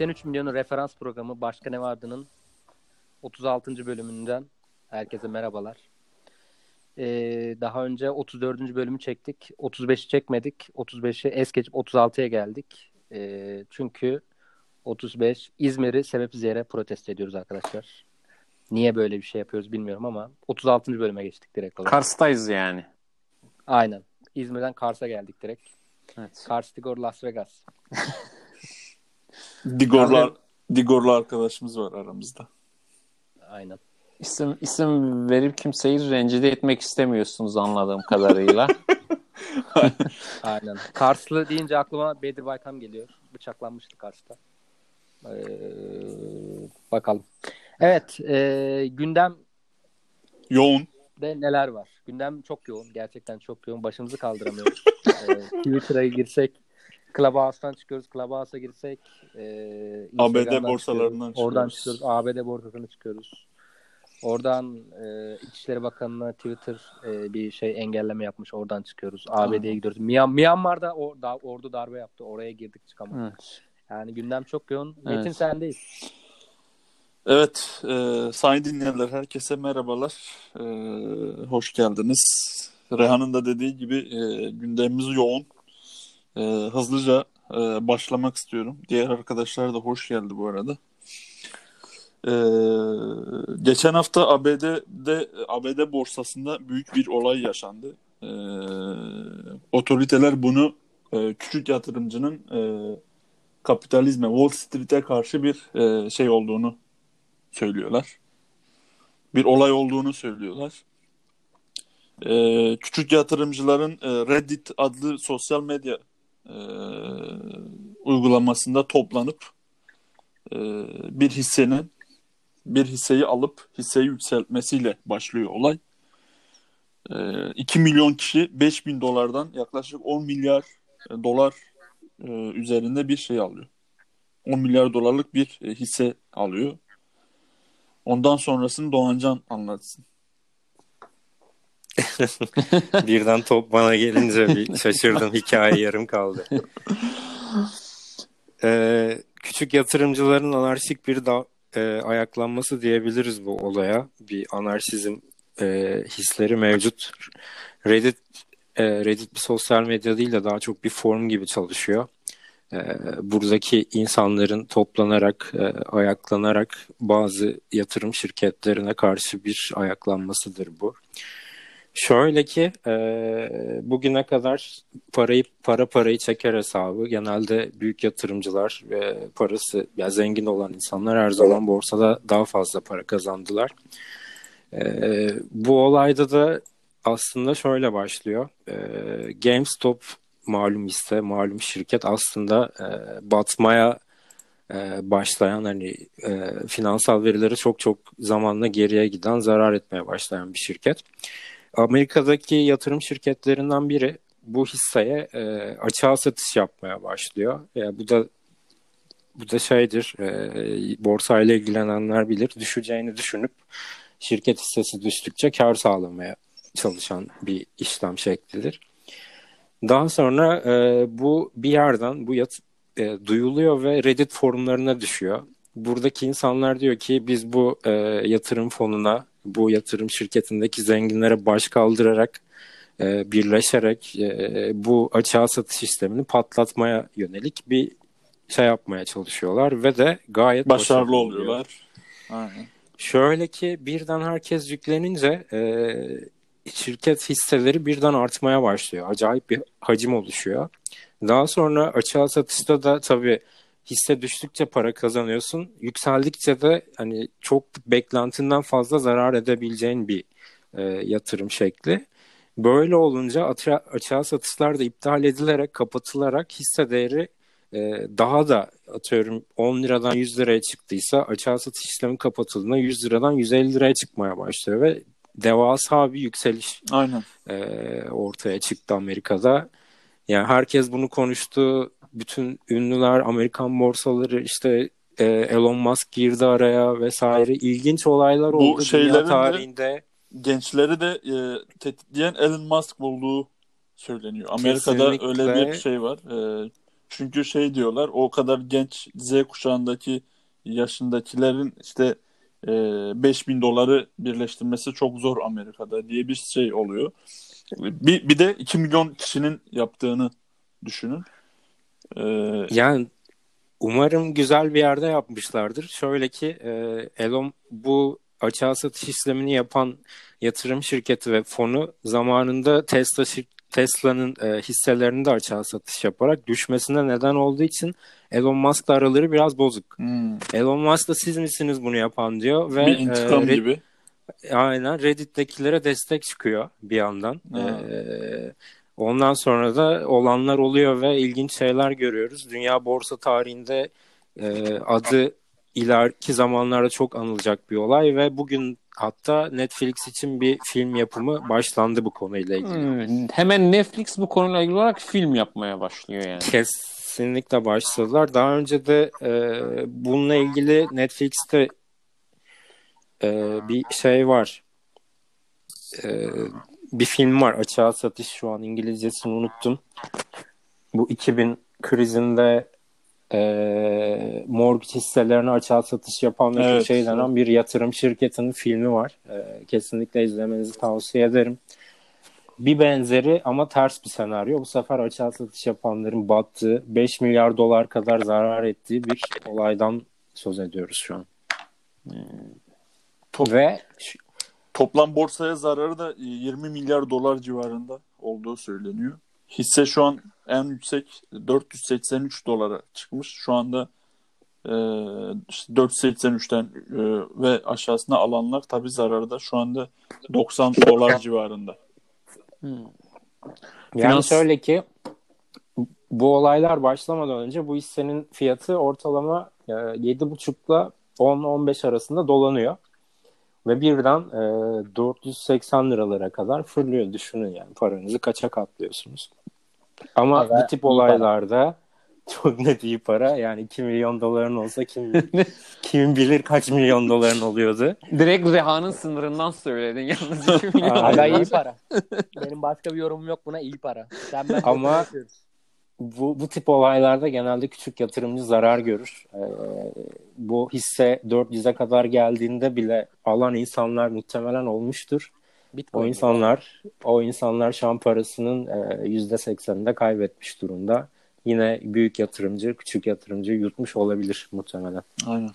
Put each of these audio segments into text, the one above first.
83 milyonu referans programı Başka Ne Vardı'nın 36. bölümünden herkese merhabalar. Ee, daha önce 34. bölümü çektik. 35'i çekmedik. 35'i es geçip 36'ya geldik. Ee, çünkü 35 İzmir'i sebepsiz yere protesto ediyoruz arkadaşlar. Niye böyle bir şey yapıyoruz bilmiyorum ama 36. bölüme geçtik direkt olarak. Kars'tayız yani. Aynen. İzmir'den Kars'a geldik direkt. Evet. Kars, Tigor, Las Vegas. Digorlar, Digorlu arkadaşımız var aramızda. Aynen. İsim, isim verip kimseyi rencide etmek istemiyorsunuz anladığım kadarıyla. Aynen. Karslı deyince aklıma Bedir Baykam geliyor. Bıçaklanmıştı Kars'ta. Ee, bakalım. Evet. E, gündem Yoğun. de neler var? Gündem çok yoğun. Gerçekten çok yoğun. Başımızı kaldıramıyoruz. ee, Twitter'a girsek Clubhouse'dan çıkıyoruz. Clubhouse'a girsek e, ABD borsalarından çıkıyoruz. Oradan çıkıyoruz. ABD borsasına çıkıyoruz. Oradan e, İçişleri Bakanı'na Twitter e, bir şey engelleme yapmış. Oradan çıkıyoruz. ABD'ye gidiyoruz. Myan- Myanmar'da o, da, ordu darbe yaptı. Oraya girdik çıkamadık. Evet. Yani gündem çok yoğun. Evet. Metin sendeyiz. Evet, e, sayın dinleyenler herkese merhabalar. E, hoş geldiniz. Rehan'ın da dediği gibi e, gündemimiz yoğun. E, hızlıca e, başlamak istiyorum. Diğer arkadaşlar da hoş geldi bu arada. E, geçen hafta ABD'de ABD borsasında büyük bir olay yaşandı. E, otoriteler bunu e, küçük yatırımcının e, kapitalizme, Wall Street'e karşı bir e, şey olduğunu söylüyorlar. Bir olay olduğunu söylüyorlar. Ee, küçük yatırımcıların e, Reddit adlı sosyal medya e, uygulamasında toplanıp e, bir hissenin bir hisseyi alıp hisseyi yükseltmesiyle başlıyor olay. E, 2 milyon kişi 5 bin dolardan yaklaşık 10 milyar dolar e, üzerinde bir şey alıyor. 10 milyar dolarlık bir e, hisse alıyor. Ondan sonrasını Doğancan anlatsın. Birden top bana gelince bir şaşırdım. Hikaye yarım kaldı. Ee, küçük yatırımcıların anarşik bir da, e, ayaklanması diyebiliriz bu olaya. Bir anarşizm e, hisleri mevcut. Reddit e, Reddit bir sosyal medya değil de daha çok bir forum gibi çalışıyor. E, buradaki insanların toplanarak, e, ayaklanarak bazı yatırım şirketlerine karşı bir ayaklanmasıdır bu. Şöyle ki e, bugüne kadar parayı para parayı çeker hesabı genelde büyük yatırımcılar ve parası ya zengin olan insanlar her zaman borsada daha fazla para kazandılar. E, bu olayda da aslında şöyle başlıyor. E, GameStop malum hisse, malum şirket aslında e, batmaya e, başlayan hani e, finansal verileri çok çok zamanla geriye giden zarar etmeye başlayan bir şirket. Amerika'daki yatırım şirketlerinden biri bu hisseye e, açığa satış yapmaya başlıyor. Yani bu da bu da şeydir, e, borsayla ilgilenenler bilir. Düşeceğini düşünüp şirket hissesi düştükçe kar sağlamaya çalışan bir işlem şeklidir. Daha sonra e, bu bir yerden bu yat, e, duyuluyor ve Reddit forumlarına düşüyor. Buradaki insanlar diyor ki biz bu e, yatırım fonuna, bu yatırım şirketindeki zenginlere baş kaldırarak, e, birleşerek e, bu açığa satış sistemini patlatmaya yönelik bir şey yapmaya çalışıyorlar ve de gayet Başarılı oluyor. oluyorlar. Aynen. Şöyle ki birden herkes yüklenince e, şirket hisseleri birden artmaya başlıyor. Acayip bir hacim oluşuyor. Daha sonra açığa satışta da tabii hisse düştükçe para kazanıyorsun. Yükseldikçe de hani çok beklentinden fazla zarar edebileceğin bir e, yatırım şekli. Böyle olunca açığa, açığa satışlar da iptal edilerek, kapatılarak hisse değeri e, daha da atıyorum 10 liradan 100 liraya çıktıysa açığa satış işlemi kapatıldığında 100 liradan 150 liraya çıkmaya başlıyor ve devasa bir yükseliş Aynen. e, ortaya çıktı Amerika'da. Yani herkes bunu konuştu. Bütün ünlüler, Amerikan borsaları işte e, Elon Musk girdi araya vesaire. İlginç olaylar Bu oldu dünya de- tarihinde. Gençleri de e, tetikleyen Elon Musk olduğu söyleniyor. Amerika'da Kesinlikle. öyle bir şey var. E, Çünkü şey diyorlar o kadar genç Z kuşağındaki yaşındakilerin işte e, 5000 doları birleştirmesi çok zor Amerika'da diye bir şey oluyor. Bir, bir de 2 milyon kişinin yaptığını düşünün. E, Yani umarım güzel bir yerde yapmışlardır. Şöyle ki e, Elon bu açığa satış işlemini yapan yatırım şirketi ve fonu zamanında Tesla Tesla'nın e, hisselerini de açığa satış yaparak düşmesine neden olduğu için Elon Musk'la araları biraz bozuk. hmm, Elon Musk da siz misiniz bunu yapan diyor ve bir intikam e, gibi. Aynen Reddit'tekilere destek çıkıyor bir yandan. Ha. Ee, ondan sonra da olanlar oluyor ve ilginç şeyler görüyoruz. Dünya borsa tarihinde e, adı ileriki zamanlarda çok anılacak bir olay ve bugün hatta Netflix için bir film yapımı başlandı bu konuyla ilgili. Hmm, Hemen Netflix bu konuyla ilgili olarak film yapmaya başlıyor yani. Kesinlikle başladılar. Daha önce de e, bununla ilgili Netflix'te e, bir şey var. E, bir film var. Açığa satış şu an İngilizcesini unuttum. Bu 2000 krizinde e, mortgage hisselerini açığa satış yapan ve Evet, şey denen bir yatırım şirketinin filmi var. E, kesinlikle izlemenizi tavsiye ederim. Bir benzeri ama ters bir senaryo. Bu sefer açığa satış yapanların battığı 5 milyar dolar kadar zarar ettiği bir olaydan söz ediyoruz şu an. Top- Ve Toplam borsaya zararı da 20 milyar dolar civarında olduğu söyleniyor. Hisse şu an en yüksek 483 dolara çıkmış. Şu anda e, işte 483'ten e, ve aşağısına alanlar tabii zararda şu anda 90 dolar civarında. Yani Finans- şöyle ki bu olaylar başlamadan önce bu hissenin fiyatı ortalama e, 7,5 ile 10-15 arasında dolanıyor. Ve birden e, 480 liralara kadar fırlıyor. Düşünün yani paranızı kaça katlıyorsunuz. Ama Evet, bu tip para. olaylarda çok net iyi para. Yani 2 milyon doların olsa kim, kim bilir kaç milyon doların oluyordu. Direkt Reha'nın sınırından söyledin yalnız. iki milyon Aynen. Aga iyi para. Benim başka bir yorumum yok buna iyi para. Sen ben Ama-. Bu, bu tip olaylarda genelde küçük yatırımcı zarar görür. Ee, bu hisse 400'e kadar geldiğinde bile alan insanlar muhtemelen olmuştur. Bitcoin. O insanlar o insanlar şu an parasının e, %80'ini de kaybetmiş durumda. Yine büyük yatırımcı, küçük yatırımcı yutmuş olabilir muhtemelen. Aynen.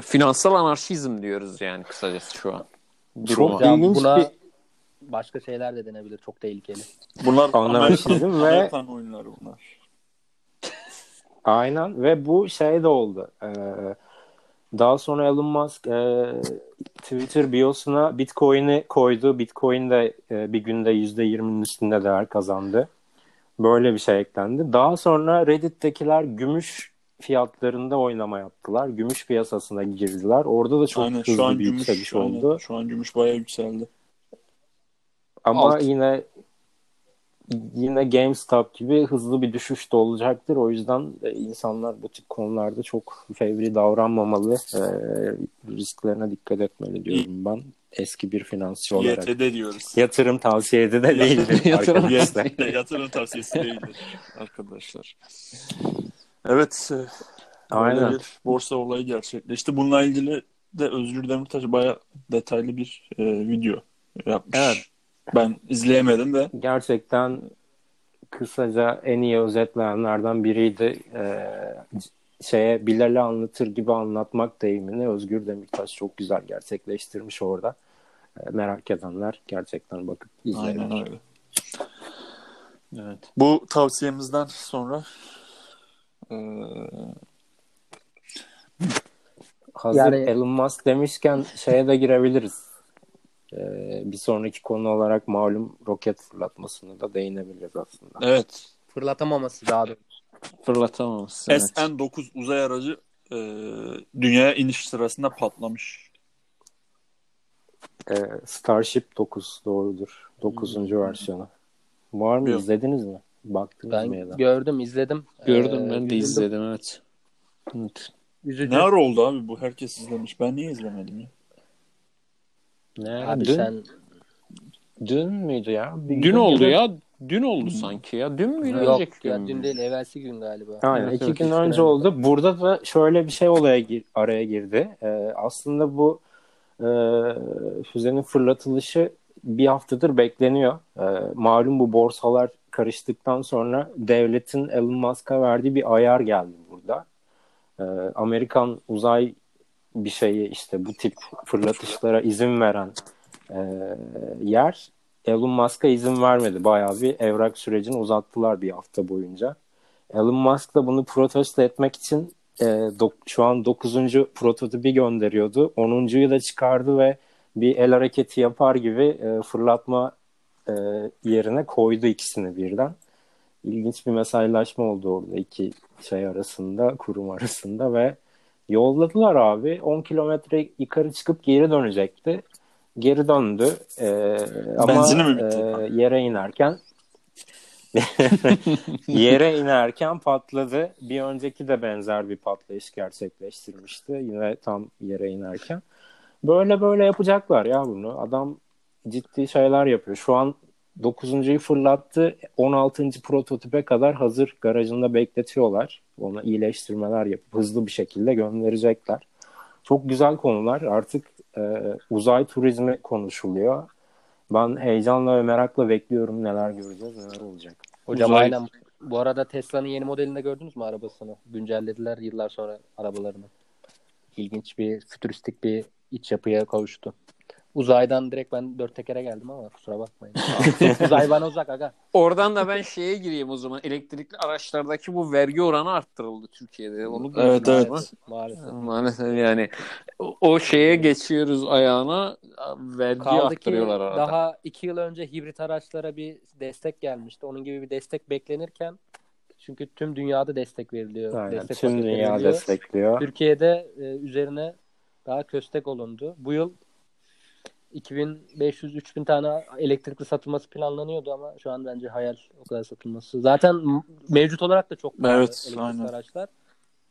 Finansal anarşizm diyoruz yani kısacası şu an. Çok Duruma. İlginç buna bir başka şeyler de denebilir. Çok tehlikeli. Bunlar Amerikan, ve- Amerikan oyunları bunlar. Aynen ve bu şey de oldu. Ee, daha sonra Elon Musk e, Twitter biosuna Bitcoin'i koydu. Bitcoin de e, bir günde %20'nin üstünde değer kazandı. Böyle bir şey eklendi. Daha sonra Reddit'tekiler gümüş fiyatlarında oynama yaptılar. Gümüş piyasasına girdiler. Orada da çok Aynen hızlı şu an bir gümüş yükseliş aynen. oldu. Şu an gümüş bayağı yükseldi. Ama Alt. yine yine GameStop gibi hızlı bir düşüş de olacaktır. O yüzden insanlar bu tip konularda çok fevri davranmamalı. E, risklerine dikkat etmeli diyorum ben. Eski bir finansçı olarak. YTD diyoruz. Yatırım tavsiyesi de değildir Yatırım arkadaşlar. Yatırım tavsiyesi değildir arkadaşlar. Evet. e, Aynen. bir borsa olayı gerçekleşti. Bununla ilgili de Özgür Demirtaş bayağı detaylı bir e, video yapmış. Evet. Ben izleyemedim de. Gerçekten kısaca en iyi özetleyenlerden biriydi. E, şeye Bilal'i anlatır gibi anlatmak deyimini Özgür Demirtaş çok güzel gerçekleştirmiş orada. E, merak edenler gerçekten bakıp izleyebilir. Aynen öyle. Evet. Bu tavsiyemizden sonra e, Hazır Yani- Elon Musk demişken şeye de girebiliriz. Ee, bir sonraki konu olarak malum roket fırlatmasını da değinebiliriz aslında. evet Fırlatamaması daha doğrusu. Fırlatamamış. Evet. SN9 uzay aracı e, dünyaya iniş sırasında patlamış. Ee, Starship 9 doğrudur. 9. versiyonu. Var mı? Yok. izlediniz mi? Baktınız mı ya Ben da? gördüm, izledim. Gördüm Ee, ben de izledim evet. evet. Üzücü. Ne ara oldu abi bu? Herkes izlemiş. Ben niye izlemedim ya? Ne? Abi dün, sen dün müydü ya? Bir Dün oldu ya. Dün oldu sanki ya. Dün mü? Yok önceki gün ya dün değil evvelsi gün galiba. Aynen. Evet, iki evet, gün önce oldu. Burada da şöyle bir şey olaya gir- araya girdi. Ee, aslında bu e, füzenin fırlatılışı bir haftadır bekleniyor. Ee, malum bu borsalar karıştıktan sonra devletin Elon Musk'a verdiği bir ayar geldi burada. Ee, Amerikan uzay bir şeyi işte bu tip fırlatışlara izin veren e, yer Elon Musk'a izin vermedi. Bayağı bir evrak sürecini uzattılar bir hafta boyunca. Elon Musk da bunu protesto etmek için e, dok- şu an 9. prototipi gönderiyordu. 10.yu da çıkardı ve bir el hareketi yapar gibi e, fırlatma e, yerine koydu ikisini birden. İlginç bir mesajlaşma oldu orada iki şey arasında, kurum arasında ve yolladılar abi. 10 kilometre yukarı çıkıp geri dönecekti. Geri döndü. E, ama Benzini mi bitti? e, yere inerken Yere inerken patladı. Bir önceki de benzer bir patlayış gerçekleştirmişti. Yine tam yere inerken. Böyle böyle yapacaklar ya bunu. Adam ciddi şeyler yapıyor. Şu an 9.yu fırlattı. 16. prototipe kadar hazır garajında bekletiyorlar. Ona iyileştirmeler yapıp hızlı bir şekilde gönderecekler. Çok güzel konular. Artık e, uzay turizmi konuşuluyor. Ben heyecanla ve merakla bekliyorum neler göreceğiz, neler olacak. Hocam Uzay- aynen. Bu arada Tesla'nın yeni modelinde gördünüz mü arabasını? Güncellediler yıllar sonra arabalarını. İlginç bir fütüristik bir iç yapıya kavuştu. Uzaydan direkt ben dört tekere geldim ama kusura bakmayın. Uzay bana uzak aga. Oradan da ben şeye gireyim o zaman. Elektrikli araçlardaki bu vergi oranı arttırıldı Türkiye'de. Onu Evet, evet. Maalesef. Maalesef yani o, o şeye geçiyoruz ayağına vergi Kaldı ki arttırıyorlar arada. daha iki yıl önce hibrit araçlara bir destek gelmişti. Onun gibi bir destek beklenirken çünkü tüm dünyada destek veriliyor. Aynen, destek tüm dünya veriliyor. destekliyor. Türkiye'de e, üzerine daha köstek olundu. Bu yıl 2500-3000 tane elektrikli satılması planlanıyordu ama şu an bence hayal o kadar satılması. Zaten mevcut olarak da çok pahalı Evet, elektrikli aynen. araçlar.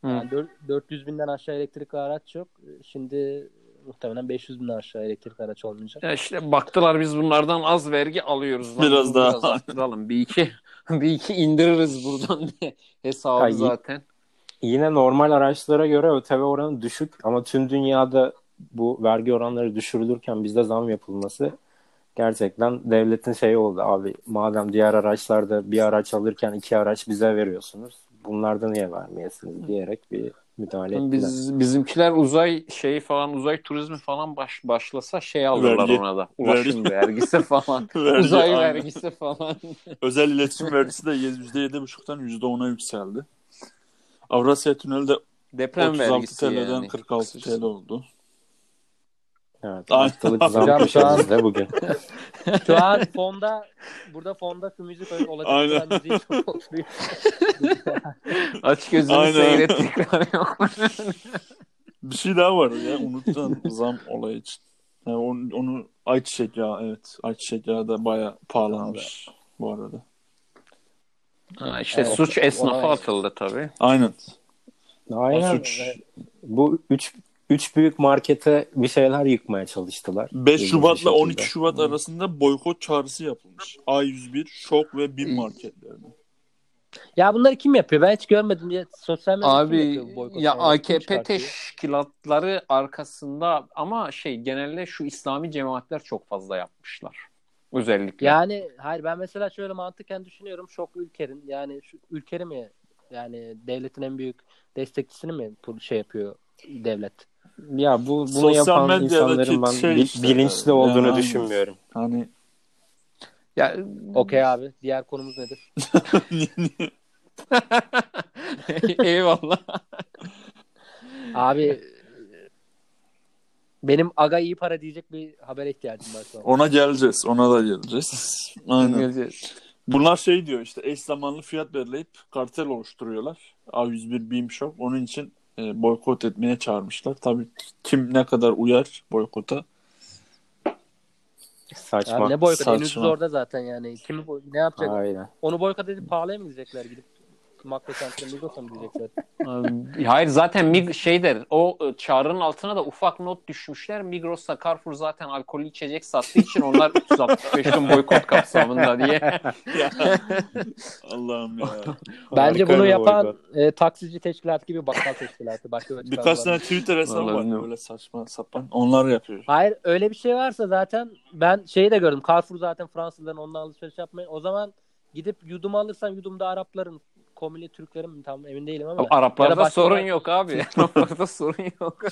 Yani dör- 400 binden aşağı elektrikli araç yok. Şimdi muhtemelen 500 binden aşağı elektrikli araç olmayacak. Ya işte baktılar biz bunlardan az vergi alıyoruz. Lan Biraz bunu daha. Biraz arttıralım. Bir iki, bir iki indiririz buradan diye hesabı Ya, zaten. Yine normal araçlara göre ÖTV oranı düşük ama tüm dünyada bu vergi oranları düşürülürken bizde zam yapılması gerçekten devletin şeyi oldu abi. Madem diğer araçlarda bir araç alırken iki araç bize veriyorsunuz. Bunlarda niye vermeyesiniz diyerek bir müdahale ettiler. Biz bizimkiler uzay şeyi falan uzay turizmi falan baş, başlasa şey alırlar Vergi. ona da. Ulaşım vergisi falan. Vergi, uzay aynen. vergisi falan. Özel iletişim vergisi de %7,5'tan %10'a yükseldi. Avrasya Tüneli de Deprem 36 vergisi TL'den yani. 46 TL oldu. Evet, zam Hocam şu an- köşemizde bugün. Şu an fonda burada fonda şu müzik olacak. Aynen. Müziği. Aç gözünü Aynen. seyret tekrar yok. Bir şey daha var ya unuttum zam olayı için. Yani onu, onu ayçiçek yağı evet. Ayçiçek yağı da baya pahalanmış bu arada. Ha, işte Evet, suç esnafa ona- atıldı tabii. Aynen. Aynen. Suç. Bu üç, üç büyük markete bir şeyler yıkmaya çalıştılar. 5 İlginç bir Şubat'la şekilde. 12 Şubat arasında boykot çağrısı yapılmış. A101, Şok ve BİM marketlerinde. Ya bunları kim yapıyor? Ben hiç görmedim. Ya, sosyal medyada Abi ya AKP teşkilatları arkasında ama şey genelde şu İslami cemaatler çok fazla yapmışlar. Özellikle. Yani hayır ben mesela şöyle mantıken düşünüyorum. Şok ülkenin yani şu ülkeri mi yani devletin en büyük destekçisini mi bu şey yapıyor devlet? Ya bu bunu Sosyal yapan insanların ben şey işte, bilinçli yani olduğunu aynen. düşünmüyorum. Hani Ya, Okey abi. Diğer konumuz nedir? Eyvallah. Abi benim aga iyi para diyecek bir habere ihtiyacım var şu an. ona geleceğiz. Ona da geleceğiz. Aynen. Geleceğiz. Bunlar şey diyor işte eş zamanlı fiyat belirleyip kartel oluşturuyorlar. A101 BİM Şok. Onun için e, boykot etmeye çağırmışlar. Tabii kim ne kadar uyar boykota. Saçma. Abi ne boykot? En saçma. ucuz orada zaten yani. Kimi boy- ne yapacak? Aynen. Onu boykot edip pahalıya mı gidecekler gidip? Makro Center'a Migros'a mı diyecekler? Hayır zaten Mig şey der. O e, çağrının altına da ufak not düşmüşler. Migros'la Carrefour zaten alkollü içecek sattığı için onlar 365 gün boykot kapsamında diye. Allah'ım ya. Bence Harika bunu yapan boykot. e, taksici teşkilatı gibi bakkal teşkilatı. Başka bir Birkaç tane. Twitter hesabı var bilmiyorum. böyle saçma sapan. Onlar yapıyor. Hayır öyle bir şey varsa zaten ben şeyi de gördüm. Carrefour zaten Fransızların ondan alışveriş yapmayın. O zaman gidip yudum alırsan yudumda Arapların komili Türklerin mi tam emin değilim ama. Ya da Araplarda başka- sorun yok abi. Araplarda sorun yok.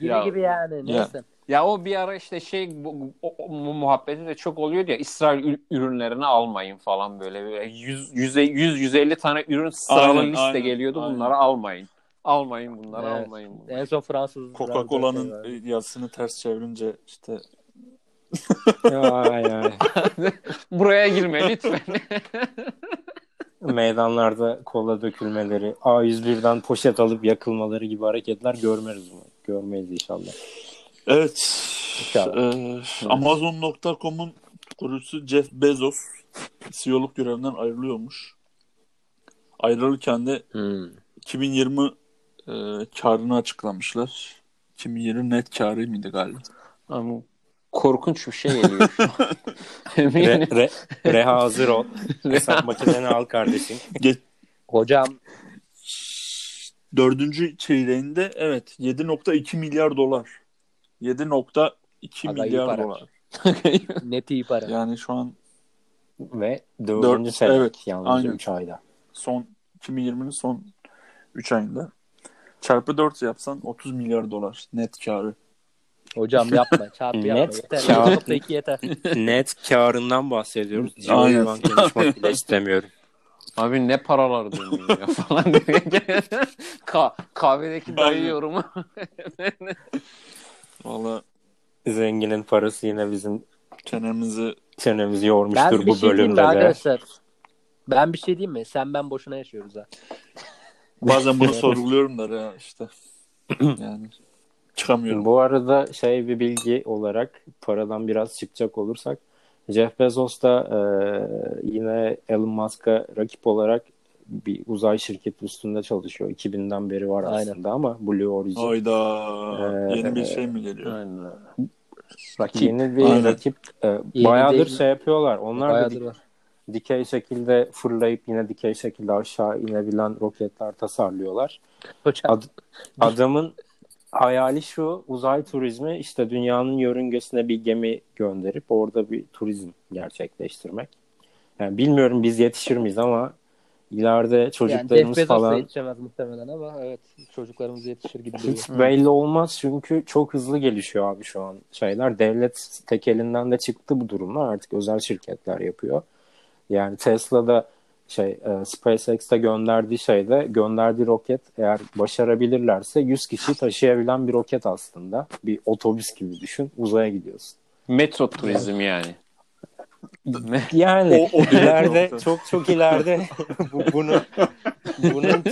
Gibi Ya- gibi yani. Neyse. Ya o bir ara işte şey bu, o, o muhabbeti de çok oluyordu ya İsrail ür- ürünlerini almayın falan böyle. böyle 100 100 100 150 tane ürün sıralı Aynen, liste aynen, geliyordu. aynen. Bunları almayın. Almayın bunları Evet. almayın bunları. En son Fransız. Coca-Cola'nın e, yazısını ters çevirince işte Ay, ay. Buraya girme lütfen. Meydanlarda kola dökülmeleri, A101'den poşet alıp yakılmaları gibi hareketler görmeyiz mi? Görmeyiz inşallah. Evet. İnşallah. Ee, Amazon.com'un kurucusu Jeff Bezos CEO'luk görevinden ayrılıyormuş. Ayrılırken de Hmm. 2020 e, karını açıklamışlar. 2020 net karı mıydı galiba? Ama korkunç bir şey geliyor şu an. Eminim. Re, re, reha hazır ol. Hesap makineni al kardeşim. Ge- Hocam dördüncü çeyreğinde evet 7.2 milyar dolar. 7.2 Aga milyar para. dolar. net iyi para. Yani şu an Ve dördüncü Dört- sene evet, yalnızca aynen. 3 ayda. son 2020'nin son 3 ayında çarpı 4 yapsan 30 milyar dolar net karı. Hocam yapma. Çarpı yapma. Net Yeter. kağıt. 1.2 yeter. Net karından bahsediyoruz. Aynen. Ben konuşmak bile istemiyorum. Abi ne paralar dönüyor ya falan diye. Ka- kahvedeki dayı yorumu. Valla Zenginin parası yine bizim çenemizi çenemizi Ben yormuştur bir bu şey bölümde de. arkadaşlar? Ben bir şey diyeyim mi? Sen ben boşuna yaşıyoruz ha. bazen bunu sorguluyorum da ya işte. Yani çıkamıyorum. Bu arada şey bir bilgi olarak paradan biraz çıkacak olursak Jeff Bezos da e, yine Elon Musk'a rakip olarak bir uzay şirketi üstünde çalışıyor. 2000'den beri var Aynen. aslında ama Blue Origin. Hayda. Ee, Yeni bir şey mi geliyor? Aynen. Rakip. Yeni bir Aynen. rakip. E, Yeni bayağıdır değil. şey yapıyorlar. Onlar da Bayağıdır dik- var. dikey şekilde fırlayıp yine dikey şekilde aşağı inebilen roketler tasarlıyorlar. Hocam. Ad- adamın hayali şu uzay turizmi işte dünyanın yörüngesine bir gemi gönderip orada bir turizm gerçekleştirmek. Yani bilmiyorum biz yetişir miyiz ama ileride yani çocuklarımız da falan yetişemez muhtemelen ama evet çocuklarımız yetişir gibi hiç belli olmaz çünkü çok hızlı gelişiyor abi şu an şeyler. Devlet tek elinden de çıktı bu durumlar artık özel şirketler yapıyor. Yani Tesla'da şey e, SpaceX'te gönderdiği şeyde gönderdiği roket eğer başarabilirlerse 100 kişi taşıyabilen bir roket aslında. Bir otobüs gibi düşün. Uzaya gidiyorsun. Metro turizm yani. Yani O- o ileride çok çok ileride bu, bunu bunun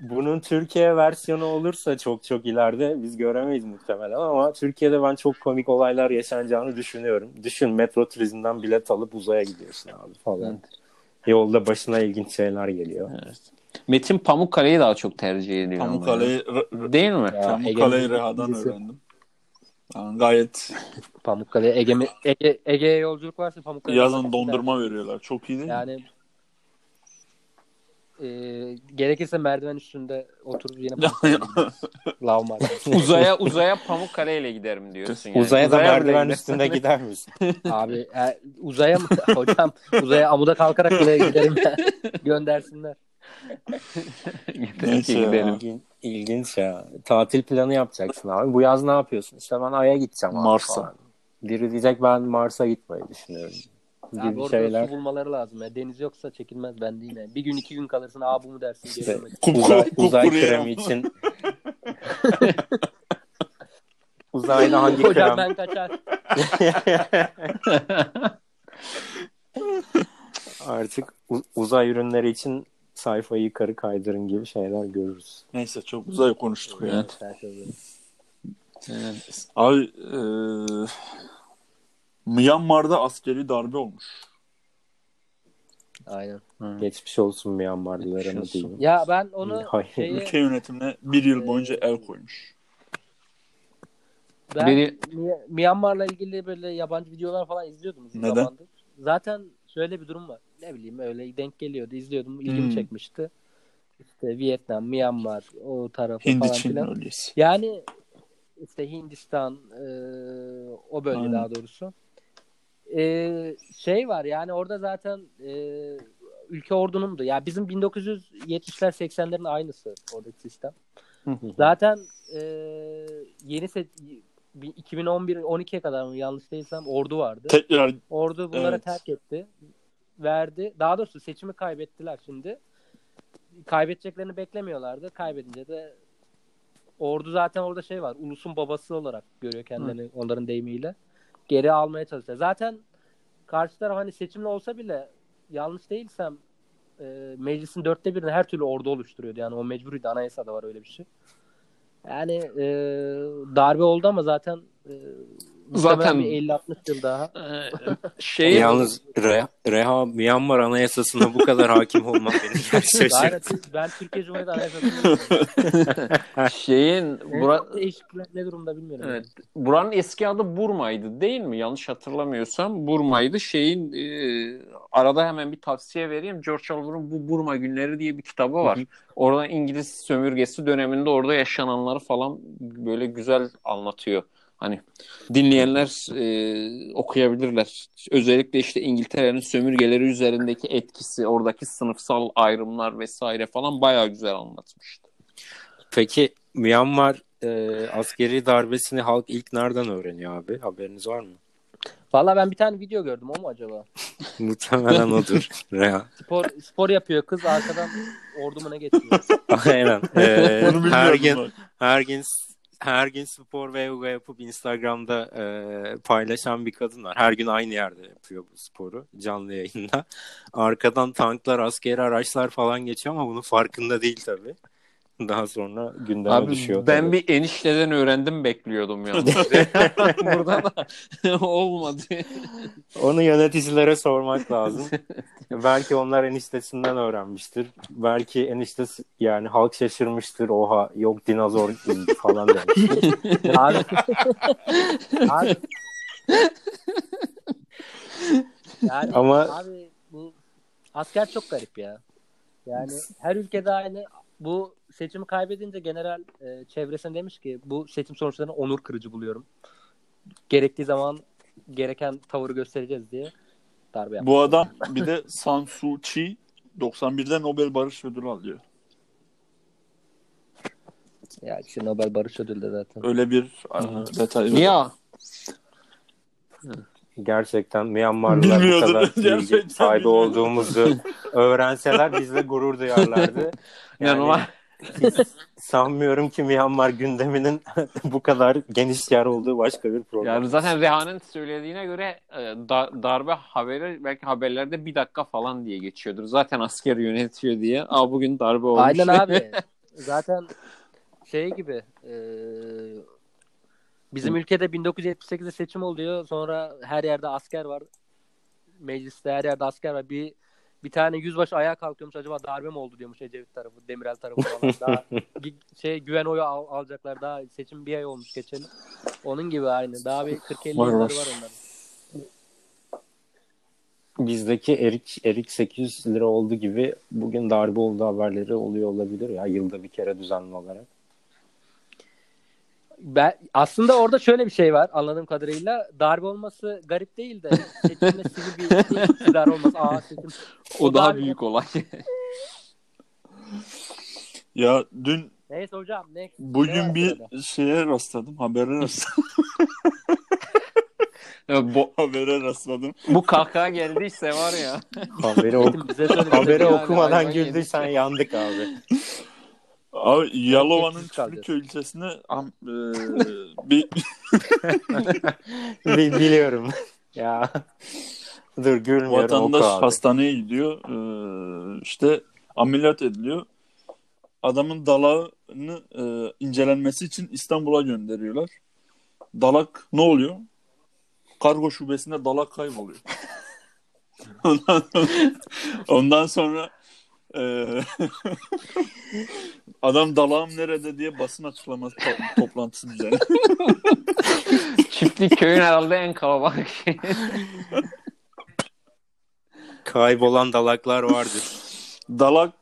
bunun Türkiye versiyonu olursa çok çok ileride biz göremeyiz muhtemelen ama Türkiye'de ben çok komik olaylar yaşanacağını düşünüyorum. Düşün metro turizmden bilet alıp uzaya gidiyorsun abi falan. Yolda başına ilginç şeyler geliyor. Metin Pamukkale'yi daha çok tercih ediyor. Pamukkale'yi. Değil mi? Ya, Pamukkale'yi Reha'dan öğrendim. Yani gayet Pamukkale Ege, Ege, Ege'ye yolculuk varsa Pamukkale'ye yazın dondurma veriyorlar. Çok iyi değil mi? Yani e, gerekirse merdiven üstünde oturup yine. Lavmar. Uzaya uzaya Pamukkale ile giderim diyorsun yani. Uzaya da bile merdiven üstünde gider misin? Abi e, uzaya mı? Hocam uzaya amuda kalkarak bile giderim ya. Göndersinler. Ki ya. gidelim. İlgin, ilginç ya. Tatil planı yapacaksın abi. Bu yaz ne yapıyorsun? İşte ben Ay'a gideceğim Mars'a. Biri diyecek ben Mars'a gitmeyi düşünüyorum. Abi Gibi orada şeyler. su bulmaları lazım. Ya. Deniz yoksa çekilmez ben de yine. Bir gün iki gün kalırsın. Aa bu mu dersin? İşte uzay, uzay kremi için uzayda hangi Hocam krem ben kaçar. artık uzay ürünleri için sayfayı yukarı kaydırın gibi şeyler görürüz. Neyse çok uzay konuştuk ya. Evet. Evet. Abi e, Myanmar'da askeri darbe olmuş. Aynen. Geçmiş olsun Myanmarlılara olsun. diyeyim. Ya ben onu Hayır. şeyi, Ülke yönetimine bir yıl boyunca el koymuş. ben Biri- Myanmar'la ilgili böyle yabancı videolar falan izliyordum uzun Neden? zamandır. Zaten şöyle bir durum var. Ne bileyim öyle denk geliyordu. izliyordum. ilgimi Hmm. çekmişti. İşte Vietnam, Myanmar o tarafı Hindi falan filan. öylesi. Yani işte Hindistan e, o bölge Aynen. daha doğrusu. E, şey var yani orada zaten e, ülke ordunundu. Ya bizim 1970'ler 80'lerin aynısı oradaki sistem. Zaten e, yeni set 2011-12'ye kadar mı yanlış değilsem ordu vardı. Tekrar Ordu bunları Evet. terk etti. Verdi. Daha doğrusu seçimi kaybettiler şimdi. Kaybedeceklerini beklemiyorlardı. Kaybedince de ordu zaten orada şey var. Ulusun babası olarak görüyor kendini onların deyimiyle. Geri almaya çalışıyor. Zaten karşı taraf hani seçimli olsa bile yanlış değilsem e, meclisin dörtte birini her türlü ordu oluşturuyordu. Yani o mecburiydi. Anayasada var öyle bir şey. Yani e, darbe oldu ama zaten e, Zaten- zaten bir 50-60 yıl daha. Ee, şey Yalnız Reha, Reha Myanmar Anayasası'na bu kadar hakim olmak beni gerçekten ben Türkiye Cumhuriyeti Anayasası'nı şeyin bura, ne durumda bilmiyorum. Evet. Buranın eski adı Burma'ydı değil mi? Yanlış hatırlamıyorsam Burma'ydı. Şeyin e, arada hemen bir tavsiye vereyim. George Orwell'ın bu Burma Günleri diye bir kitabı var. Orada İngiliz sömürgesi döneminde orada yaşananları falan böyle güzel anlatıyor. Hani dinleyenler e, okuyabilirler. Özellikle işte İngiltere'nin sömürgeleri üzerindeki etkisi, oradaki sınıfsal ayrımlar vesaire falan bayağı güzel anlatmıştı. Peki Myanmar e, askeri darbesini halk ilk nereden öğreniyor abi? Haberiniz var mı? Valla ben bir tane video gördüm o mu acaba? Muhtemelen odur. Reha. Spor spor yapıyor kız arkadan ordu mu ne getiriyor? Aynen. Ee, her gün her gün her gün spor ve yoga yapıp Instagram'da e, paylaşan bir kadın var. Her gün aynı yerde yapıyor bu sporu canlı yayında. Arkadan tanklar, askeri araçlar falan geçiyor ama bunun farkında değil tabii. Daha sonra gündeme Abi düşüyor. ben tabii. bir enişteden öğrendim bekliyordum ya. Burada da olmadı. Onu yöneticilere sormak lazım. Belki onlar eniştesinden öğrenmiştir. Belki eniştesi yani halk şaşırmıştır. Oha yok dinozor falan demiştir. abi, abi. Yani Ama- abi bu asker çok garip ya. Yani her ülkede aynı bu seçimi kaybedince general e, çevresine demiş ki bu seçim sonuçlarını onur kırıcı buluyorum. Gerektiği zaman gereken tavırı göstereceğiz diye darbe yaptı. Bu adam bir de San Suu Kyi 91'de Nobel Barış Ödülü alıyor. Ya işte Nobel Barış Ödülü de zaten. Öyle bir e, detay. var. Gerçekten Myanmarlılar bu kadar bilgi sahibi olduğumuzu öğrenseler bizle gurur duyarlardı. yani sanmıyorum ki Myanmar gündeminin bu kadar geniş yer olduğu başka bir program. yani zaten Reha'nın söylediğine göre e, da- darbe haberi belki haberlerde bir dakika falan diye geçiyordur. Zaten asker yönetiyor diye. Aa bugün darbe olmuş. Aynen abi. Zaten şey gibi e, bizim ülkede 1978'de seçim oluyor. Sonra her yerde asker var. Mecliste her yerde asker var. Bir bir tane yüzbaşı ayağa kalkıyormuş. Acaba darbe mi oldu diyormuş Ecevit tarafı, Demirel tarafı falan. Daha şey güven oyu al- alacaklar. Daha seçim bir ay olmuş geçelim. Onun gibi aynı. Daha bir 40-50 Var, yılları var. var onların. Bizdeki erik erik 800 lira oldu gibi bugün darbe oldu haberleri oluyor olabilir ya yılda bir kere düzenli olarak. Ben, aslında orada şöyle bir şey var anladığım kadarıyla. Darbe olması garip değil de seçimle sivil bir bir iktidar olması. Aa, seçim. O daha darbe- büyük olay. Ya dün Neyse hocam. Ne, ne bugün var bir şeye rastladım. Habere rastladım. Ya bu, habere rastladım. bu kahkaha geldiyse var ya. Haberi, ok- haberi okumadan güldüysen yandık abi. Abi Yalova'nın. Çürüköy ilçesine am, e, bir Bi- biliyorum. ya. Dur gülmüyorum vatandaş hastaneye gidiyor. E, işte ameliyat ediliyor. Adamın dalağını e, incelenmesi için İstanbul'a gönderiyorlar. Dalak ne oluyor? Kargo şubesinde dalak kayboluyor. Ondan, ondan sonra adam dalağım nerede diye basın açıklaması to- toplantısı düzenledi. Çiftlik köyün herhalde en kalabalık şey. Kaybolan dalaklar vardır. Dalak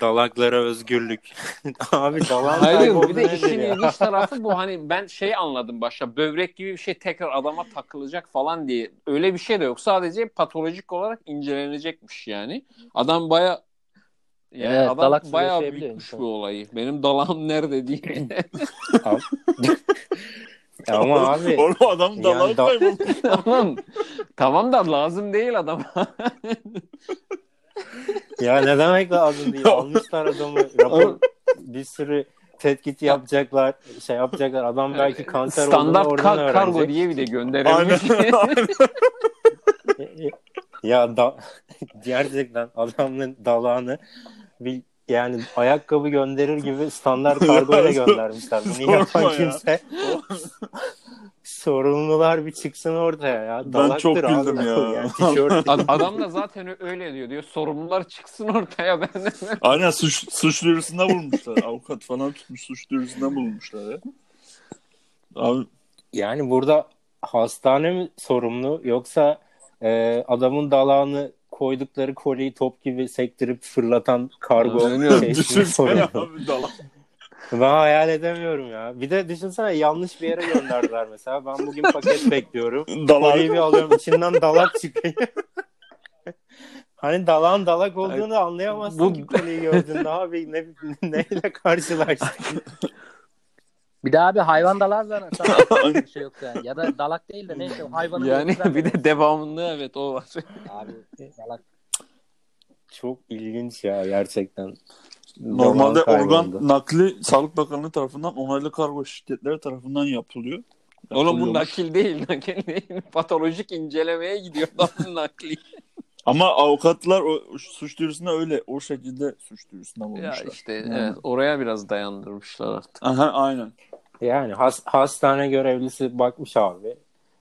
Dalaklara özgürlük. Abi dalak Hayır bir de işin ilginç tarafı bu hani ben şey anladım başta böbrek gibi bir şey tekrar adama takılacak falan diye öyle bir şey de yok sadece patolojik olarak incelenecekmiş yani adam baya yani Evet, adam dalaksız bayağı insan. bu olayı. Benim dalağım nerede diye. Ya Ama abi oğlum adam dalak Yani da- tamam. Tamam da lazım değil adama. ya ne demek lazım değil. Almışlar adamı. Rapor, bir sürü tetkit yapacaklar. Şey yapacaklar. Adam belki kanser olduğunu Standart oradan kar- kargo öğrenecek. diye bir de gönderilmiş. Ya da gerçekten adamın dalağını bir yani ayakkabı gönderir gibi standart kargoyla göndermişler. Bunu yapan ya. kimse sorumlular bir çıksın ortaya ya. Ben Dalaktır çok abi. güldüm ya. Yani tişört Ad- Adam da zaten öyle diyor. Diyor sorumlular çıksın ortaya ben. Aynen suç, suç duyurusunda bulmuşlar. Avukat falan tutmuş suç duyurusunda bulmuşlar ya. Abi Yani burada hastane mi sorumlu yoksa e, adamın dalağını koydukları kolyeyi top gibi sektirip fırlatan kargo şey abi dalak. Ben hayal edemiyorum ya. Bir de düşünsene yanlış bir yere gönderdiler mesela. Ben bugün paket bekliyorum. Dalak. bir alıyorum içinden dalak çıkıyor. hani dalağın dalak olduğunu anlayamazsın Bu- ki kolyeyi gördüğünde abi ne, neyle karşılaştın? Bir daha bir hayvan dalar zaten bir şey yok yani. Ya da dalak değil de neyse hayvanın Yani bir de devamında evet o var. Abi dalak. Çok ilginç ya gerçekten. Normalde Dalağın organ kayboldu. nakli Sağlık Bakanlığı tarafından onaylı kargo şirketleri tarafından yapılıyor. Oğlum bu Yapılıyormuş. nakil değil, nakil değil. Patolojik incelemeye gidiyor adamın nakli. Ama avukatlar o suç duyurusunda öyle o şekilde suç duyurusunda ya bulmuşlar. işte Yani. evet, oraya biraz dayandırmışlar artık. Aha, aynen. Yani has, hastane görevlisi bakmış abi.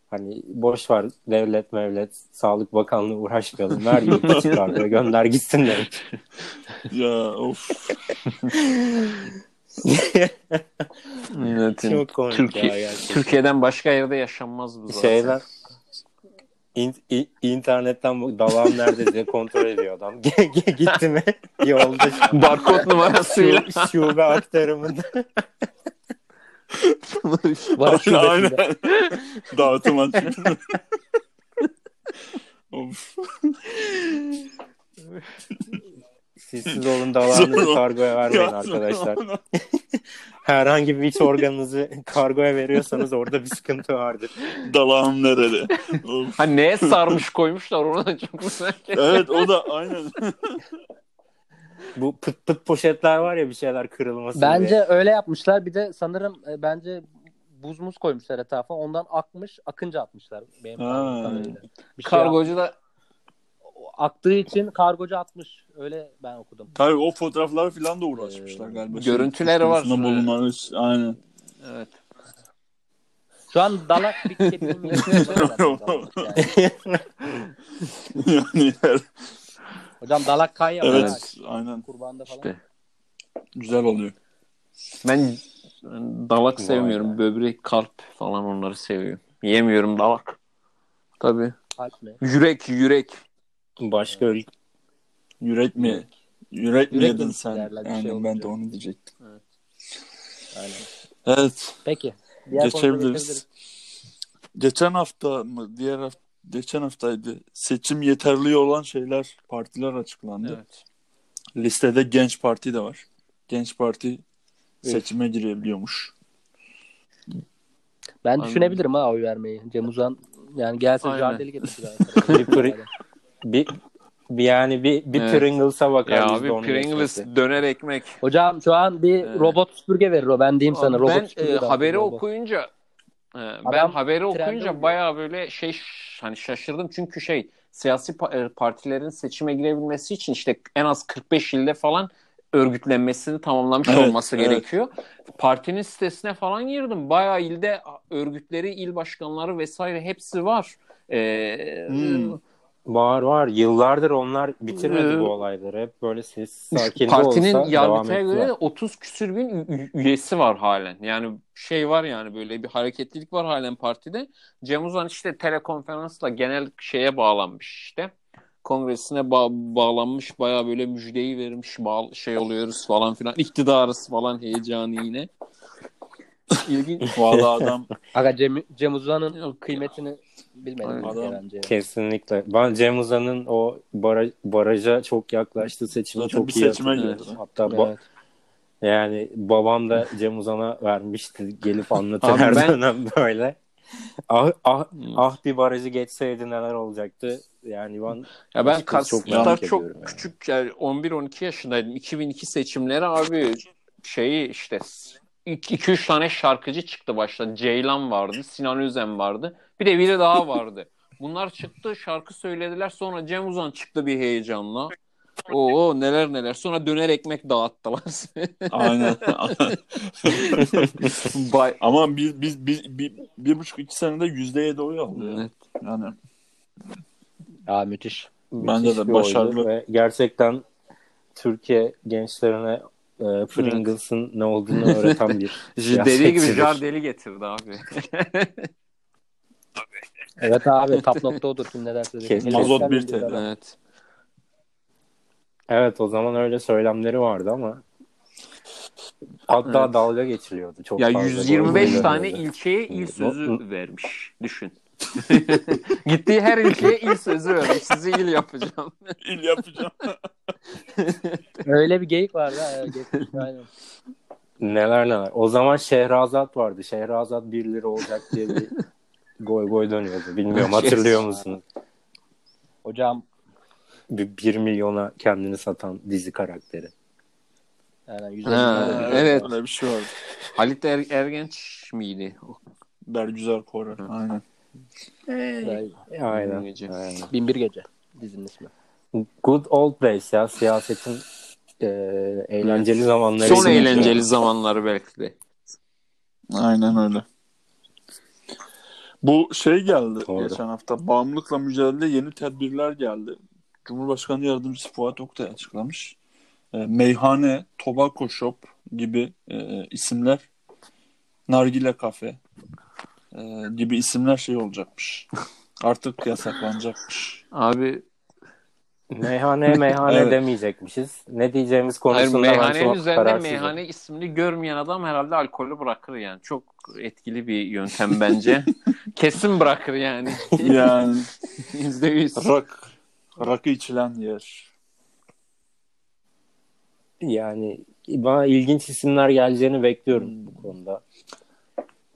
Hani boş ver devlet mevlet Sağlık Bakanlığı uğraşmayalım. Ver yurt çıkarıyor gönder gitsin demiş. Ya of. Milletin Çok komik Türkiye- ya gerçekten. Türkiye'den başka yerde yaşanmaz bu zaten. Şeyler in, in- internetten dalağım nerede diye kontrol ediyor adam. Gitti mi? Yolda Barkod numarasıyla. şu, şube aktarımında. Var şubesinde. aynen. Dağıtım açıyor. Of. Sessiz olun Zor. kargoya vermeyin arkadaşlar. Herhangi bir iç organınızı kargoya veriyorsanız orada bir sıkıntı vardır. Dalağım nerede? Ha neye sarmış koymuşlar ona da çok güzel. Evet o da aynen. Bu pıt pıt poşetler var ya bir şeyler kırılmasın Bence diye. öyle yapmışlar. Bir de sanırım e, bence buz muz koymuşlar etrafa. Ondan akmış, akınca atmışlar. Benim Ha. anladığım kadarıyla. Bir şey Kargocu da aktığı için kargocu atmış. Öyle ben okudum. Tabii o fotoğraflar falan da uğraşmışlar galiba. Şey, görüntüleri var. bulunmaları- Aynen. evet. Şu an dalak bir kedinin yani. yani Hocam dalak kan yapar. evet, ha. aynen. Kurbanda falan. İşte. Güzel oluyor. Ben dalak Vay sevmiyorum. be. Böbrek, kalp falan onları seviyorum. Yemiyorum dalak. Tabii. Kalp mi? Yürek, yürek. Başka ülke. Yürek mi? Yürek mi Yürek yedin sen? bir şey Aynen ben de onu diyecektim. Aynen. Evet. Peki. Diğer geçebiliriz. Geçen hafta mı? Diğer hafta geçen haftaydı. Seçim yeterli olan şeyler, partiler açıklandı. Evet. Listede Genç Parti de var. Genç Parti seçime girebiliyormuş. Ben Anladım. düşünebilirim ha oy vermeyi. Cem Uzan yani gelse Aynen. Jardeli getirdi. Bir Bir, yani bir, bir Evet. Pringles'a bakar Ya abi Pringles geçmesi. döner ekmek. Hocam şu an bir Evet. robot süpürge verir o. Ben diyeyim sana. Robot ben süpürge e, haberi robot. okuyunca e, ben Adam haberi okuyunca bayağı böyle şey hani şaşırdım çünkü şey siyasi e, partilerin seçime girebilmesi için işte en az 45 ilde falan örgütlenmesini tamamlamış Evet, olması evet. gerekiyor. Partinin sitesine falan girdim. Bayağı ilde örgütleri, il başkanları vesaire hepsi var. E, Hmm. Var var. Yıllardır onlar bitirmedi Ee, bu olayları. Hep böyle sessiz sakin Partinin olsa yargıtaya göre ettiler. de 30 küsür bin üyesi var halen. Yani şey var yani böyle bir hareketlilik var halen partide. Cem Uzan işte telekonferansla genel şeye bağlanmış işte. Kongresine ba- bağlanmış bayağı böyle müjdeyi vermiş bağ- şey oluyoruz falan filan iktidarız falan heyecanı yine. İlginç. Vallahi adam Aga Cem, Cem Uzan'ın kıymetini bilmedim. Adam-. Kesinlikle. Ben Cem Uzan'ın o bara- baraja çok yaklaştığı seçimi zaten çok bir iyi seçime hatırlıyorum. girdi. Hatta ba- Evet. yani babam da Cem Uzan'a vermişti. Gelip anlatır her ben- dönem böyle. Ah, ah, ah bir barajı geçseydi neler olacaktı. Yani ben Ya ben kaç çok çok, merak çok yani. küçük yani 11-12 yaşındaydım. 2002 seçimleri abi şeyi işte 2-3 tane şarkıcı çıktı başta. Ceylan vardı, Sinan Özen vardı. Bir de biri daha vardı. Bunlar çıktı, şarkı söylediler. Sonra Cem Uzan çıktı bir heyecanla. Oo neler neler. Sonra döner ekmek dağıttılar. Aynen. Bay Ama biz biz bir, bir, bir buçuk iki senede yüzde yedi oy aldı. ya. Evet. Yani Ya müthiş. Bence Müthiş de başarılı. Ve gerçekten Türkiye gençlerine e, Pringles'ın ne olduğunu öğreten bir dediği gibi siyasetçidir. Jardeli getirdi abi. Evet abi tap nokta odur kim ne derse desin. Mazot bir Eleştirmeyin TL. biz evet. Evet o zaman öyle söylemleri vardı ama hatta Evet. dalga geçiliyordu. Çok Ya fazla 125 böyle tane ilçeye il sözü vermiş. Düşün. Gittiği her ilçeye il sözü vermiş. Sizi il yapacağım. il yapacağım. Öyle bir geyik vardı ha. evet, geçmiş, Aynen. Neler neler. O zaman Şehrazat vardı. Şehrazat 1 lira olacak diye bir goy goy dönüyordu. Bilmiyorum hatırlıyor musunuz? Hocam Bir 1 milyona kendini satan dizi karakteri. yani Ha, 150 evet. Öyle bir şey vardı. Halit er- Ergenç miydi? Bergüzar Kore. Aynen. Aynen. Gece. aynen. Binbir Gece dizinin ismi. Good old days ya siyasetin e, eğlenceli zamanları. Son eğlenceli zamanları belki de. Aynen öyle. Bu şey geldi Doğru. geçen hafta. Bağımlılıkla mücadelede yeni tedbirler geldi. Cumhurbaşkanı Yardımcısı Fuat Oktay açıklamış. E, meyhane, tobacco shop gibi e, isimler, nargile kafe e, gibi isimler şey olacakmış. Artık yasaklanacakmış. Abi Meyhane meyhane Evet. demeyecekmişiz. Ne diyeceğimiz hayır, konusunda ben meyhanenin çok üzerinde kararsızım. meyhane ismini görmeyen adam herhalde alkolü bırakır yani. Çok etkili bir yöntem bence. Kesin bırakır yani. Yani Yüzde yüz. rak, rakı içilen yer. Yani bana ilginç isimler geleceğini bekliyorum bu konuda.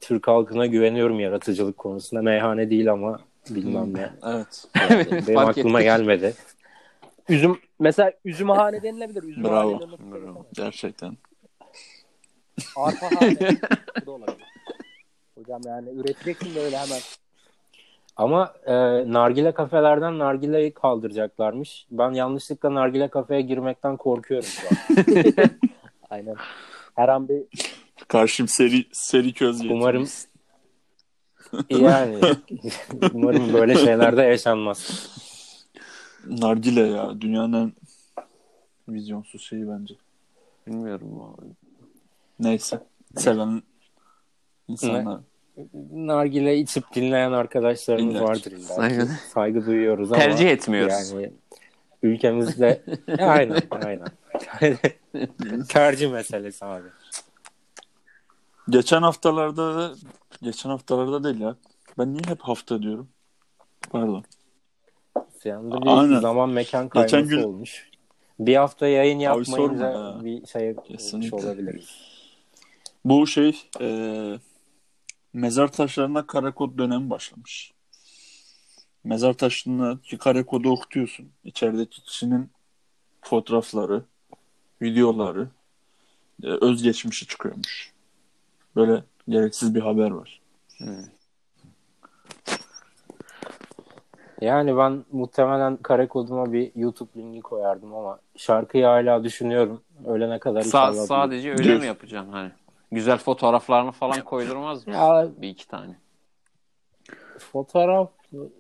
Türk halkına güveniyorum yaratıcılık konusunda. Meyhane değil ama bilmem ne. Evet. Evet, Benim aklıma ettik. gelmedi. Üzüm mesela üzümhane denilebilir. Üzümhane Bravo. denilebilir. Bravo. Gerçekten. Arpahane. Bu da olabilir. Hocam yani üreteceksin de öyle hemen. Ama e, nargile kafelerden nargileyi kaldıracaklarmış. Ben yanlışlıkla nargile kafeye girmekten korkuyorum şu an. Aynen. Her an bir Karşım seri seri köz. Umarım yani umarım böyle şeyler de yaşanmaz. Nargile ya dünyanın en vizyonsuz şeyi bence. Bilmiyorum abi. Neyse. Seven insanlar. Nargile içip dinleyen arkadaşlarımız İlla ki. vardır illa. Aynen. Saygı duyuyoruz ama Tercih etmiyoruz. yani ülkemizde aynen aynen. Tercih meselesi abi. Geçen haftalarda da geçen haftalarda değil ya. Ben niye hep hafta diyorum? Pardon. Yani bir Aynen. zaman mekan Geçen kayması gün- olmuş. Bir hafta yayın yapmayınca ya. bir şeye olmuş olabiliriz. Bu şey e, mezar taşlarına kara kod dönemi başlamış. Mezar taşındaki kara kodu okutuyorsun. İçerideki kişinin fotoğrafları, videoları, e, özgeçmişi çıkıyormuş. Böyle gereksiz bir haber var. Yani ben muhtemelen kare koduma bir YouTube linki koyardım ama şarkıyı hala düşünüyorum. Ölene kadar Sa- sadece öyle mi yapacaksın hani? Güzel fotoğraflarını falan koydurmaz mı? Ya Bir iki tane. fotoğraf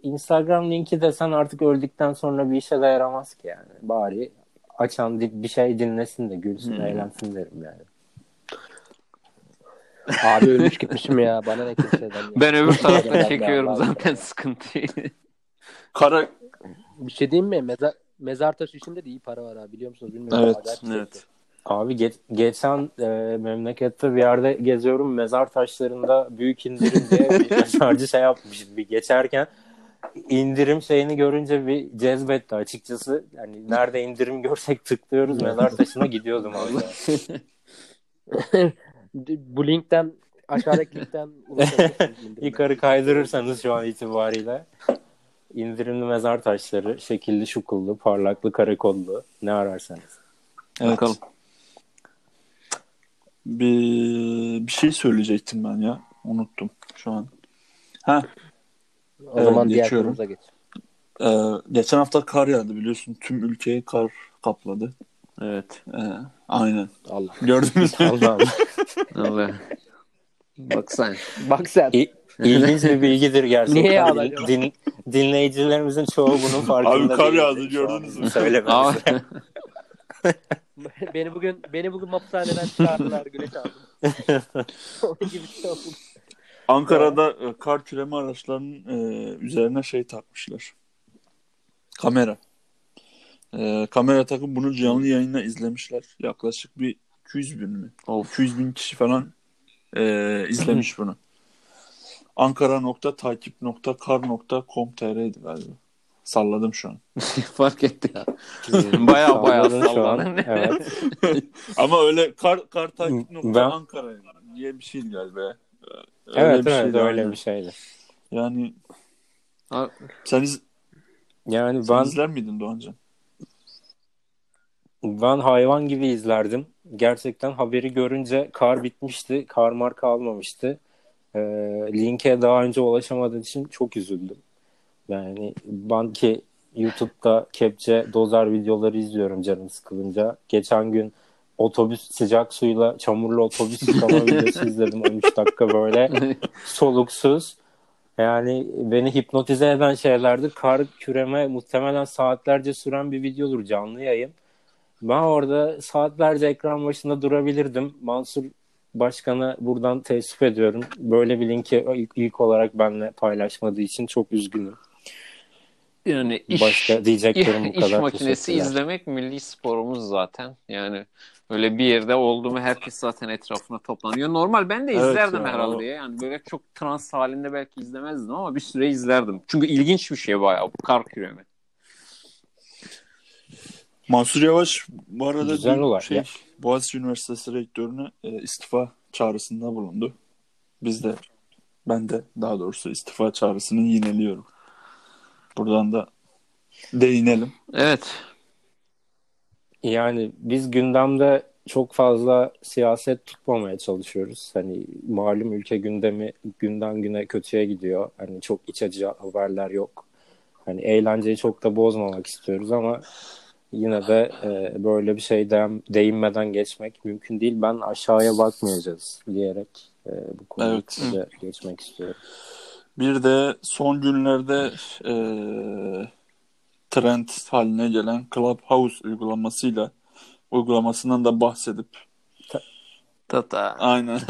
Instagram linki desen artık öldükten sonra bir işe de yaramaz ki yani. Bari açan bir şey dinlesin de gülsün Hmm. eğlensin derim yani. Abi ölmüş gitmişim ya. Bana ne kimseden ya. Ben öbür tarafta çekiyorum zaten sıkıntıyı. Kara Bir şey diyeyim mi? Mezar, mezar taşı işinde de iyi para var abi. Biliyor musunuz? Bilmiyorum. Evet, Acayip bir evet. sektör. Abi ge- geçen e, memlekette bir yerde geziyorum mezar taşlarında büyük indirim diye bir mezarcı şey yapmış. Bir geçerken indirim şeyini görünce bir cezbetti açıkçası. Yani nerede indirim görsek tıklıyoruz mezar taşına gidiyordum abi. Bu linkten aşağıdaki linkten ulaşabilirsiniz. indirime. Yukarı kaydırırsanız şu an itibariyle indirimli mezar taşları şekilli şukullu parlaklı karakollu ne ararsanız. evet. Bakalım. Bir, bir şey söyleyecektim ben ya. Unuttum şu an. Ha, O Evet, zaman diğer geçiyorum. konumuza geç. e, geçen hafta kar yağdı biliyorsun. Tüm ülkeyi kar kapladı. Evet. E, aynen. Allah. Gördünüz mü? Allah'ım. Allah. Bak sen. Bak sen. İ- İlginç bir bilgidir gerçekten. Niye yağdı Din- acaba? din- dinleyicilerimizin çoğu bunun farkında Abi kar değil. yağdı, gördünüz mü? söylememiz. Ama beni bugün beni bugün hapishaneden çıkardılar. Güneş aldım. Onun gibi bir şey oldu. Ankara'da e, kar küreme araçlarının e, üzerine şey takmışlar. Kamera. E, kamera takıp bunu canlı yayında izlemişler. Yaklaşık bir 200 bin mi? of. 200 bin kişi falan e, izlemiş bunu. Ankara.takip.kar.com.tr'ydi galiba. Salladım şu an. Fark etti ya. Baya baya. Evet. Ama öyle kar, kar Ben- takip.ankara diye bir şeydi galiba. Öyle evet bir evet şeydi, öyle aynen. bir şeydi. Yani Ha, sen, iz, Yani sen ben izler miydin Doğancan? ben hayvan gibi izlerdim. Gerçekten haberi görünce kar bitmişti. Kar marka almamıştı. Ee, linke daha önce ulaşamadığım için çok üzüldüm. Yani ben ki YouTube'da kepçe dozer videoları izliyorum canım sıkılınca. Geçen gün otobüs sıcak suyla çamurlu otobüs yıkama videosu izledim 13 dakika böyle soluksuz. Yani beni hipnotize eden şeylerdi. Kar küreme muhtemelen saatlerce süren bir videodur canlı yayın. Ben orada saatlerce ekran başında durabilirdim. Mansur Başkan'a buradan teessüf ediyorum. Böyle bir linki ilk, ilk olarak benimle paylaşmadığı için çok üzgünüm. Yani iş, Başka diyeceklerim bu iş kadar. makinesi Teşekkürler. izlemek milli sporumuz zaten. Yani öyle bir yerde oldu mu herkes zaten etrafına toplanıyor. Normal ben de Evet izlerdim ya, herhalde ya. Yani böyle çok trans halinde belki izlemezdim ama bir süre izlerdim. Çünkü ilginç bir şey bayağı bu kar küreme. Mansur Yavaş bu arada Güzel olay. şey, Ya. Boğaziçi Üniversitesi rektörüne e, istifa çağrısında bulundu. Biz de ben de daha doğrusu istifa çağrısını yineliyorum. Buradan da değinelim. Evet. Yani biz gündemde çok fazla siyaset tutmamaya çalışıyoruz. Hani malum ülke gündemi günden güne kötüye gidiyor. Hani çok iç acı haberler yok. Hani eğlenceyi çok da bozmamak istiyoruz ama yine de e, böyle bir şey değinmeden geçmek mümkün değil. Ben aşağıya bakmayacağız diyerek e, bu konuyu Evet. size geçmek istiyorum. Bir de son günlerde e, trend haline gelen Clubhouse uygulamasıyla uygulamasından da bahsedip Tata. aynen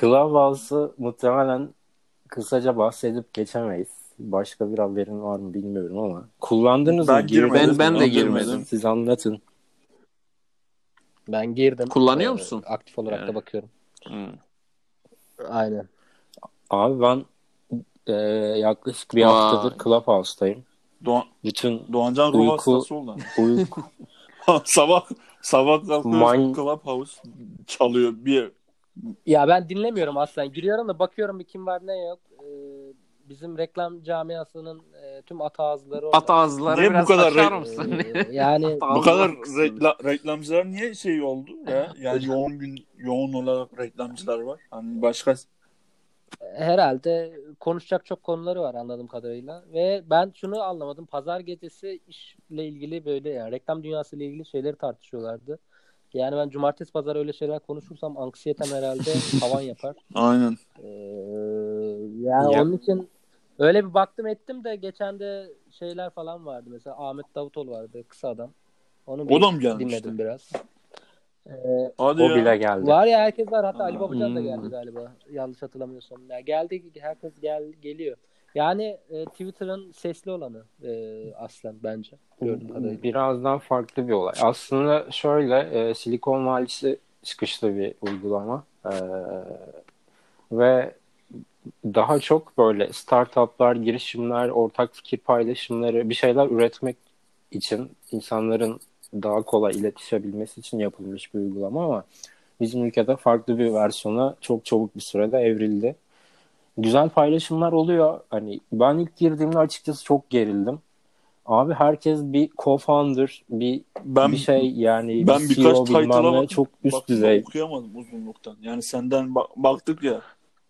Clubhouse'ı muhtemelen kısaca bahsedip geçemeyiz. Başka bir haberin var mı bilmiyorum ama. Kullandınız Ben mı? Girmedim. mi? Ben de Ben girmedim. Siz anlatın. Ben girdim. Kullanıyor Ee, musun? Aktif olarak Yani. da bakıyorum. Hmm. Aynen. Abi ben e, yaklaşık bir Vay. haftadır Clubhouse'tayım. Doğan, Bütün Doğancan ruh Uyku- hastası oldu. uyku sabah sabah kalkıyoruz Man- Clubhouse çalıyor bir Ya ben dinlemiyorum aslen. Giriyorum da bakıyorum bir kim var ne yok. Ee, bizim reklam camiasının e, tüm at ağızları orada. At ağızları Niye bu biraz kadar açar re- mısın? Ee, yani Bu kadar rekla- reklamcılar niye şey oldu ya? Yani yoğun gün yoğun olarak reklamcılar var. Hani başka herhalde konuşacak çok konuları var anladığım kadarıyla. Ve ben şunu anlamadım. Pazar gecesi işle ilgili böyle yani reklam dünyası ile ilgili şeyleri tartışıyorlardı. Yani ben cumartesi pazar öyle şeyler konuşursam anksiyetem herhalde tavan yapar. aynen. Ee, Yani Ya- onun için öyle bir baktım ettim de geçen de şeyler falan vardı. Mesela Ahmet Davutoğlu vardı kısa adam. Onu bir O da mı gelmişti? dinledim biraz. Ee, Hadi O ya. bile geldi. var ya herkes var. Hatta Ali Aa, Babacan da hmm. geldi galiba. Yanlış hatırlamıyorsam. Ya geldi herkes gel geliyor. Yani e, Twitter'ın sesli olanı e, aslen bence. Gördüğüm kadarıyla. Birazdan farklı bir olay. Aslında şöyle e, Silikon Vadisi çıkışlı bir uygulama. E, ve daha çok böyle startuplar, girişimler, ortak fikir paylaşımları, bir şeyler üretmek için insanların daha kolay iletişebilmesi için yapılmış bir uygulama ama bizim ülkede farklı bir versiyona çok çabuk bir sürede evrildi. Güzel paylaşımlar oluyor. Hani ben ilk girdiğimde açıkçası çok gerildim. Abi herkes bir co-founder, bir Ben bir şey yani ben bir birkaç CEO title'a bilmem ne çok üst baktım düzey. okuyamadım uzunluktan. Yani senden ba- baktık ya.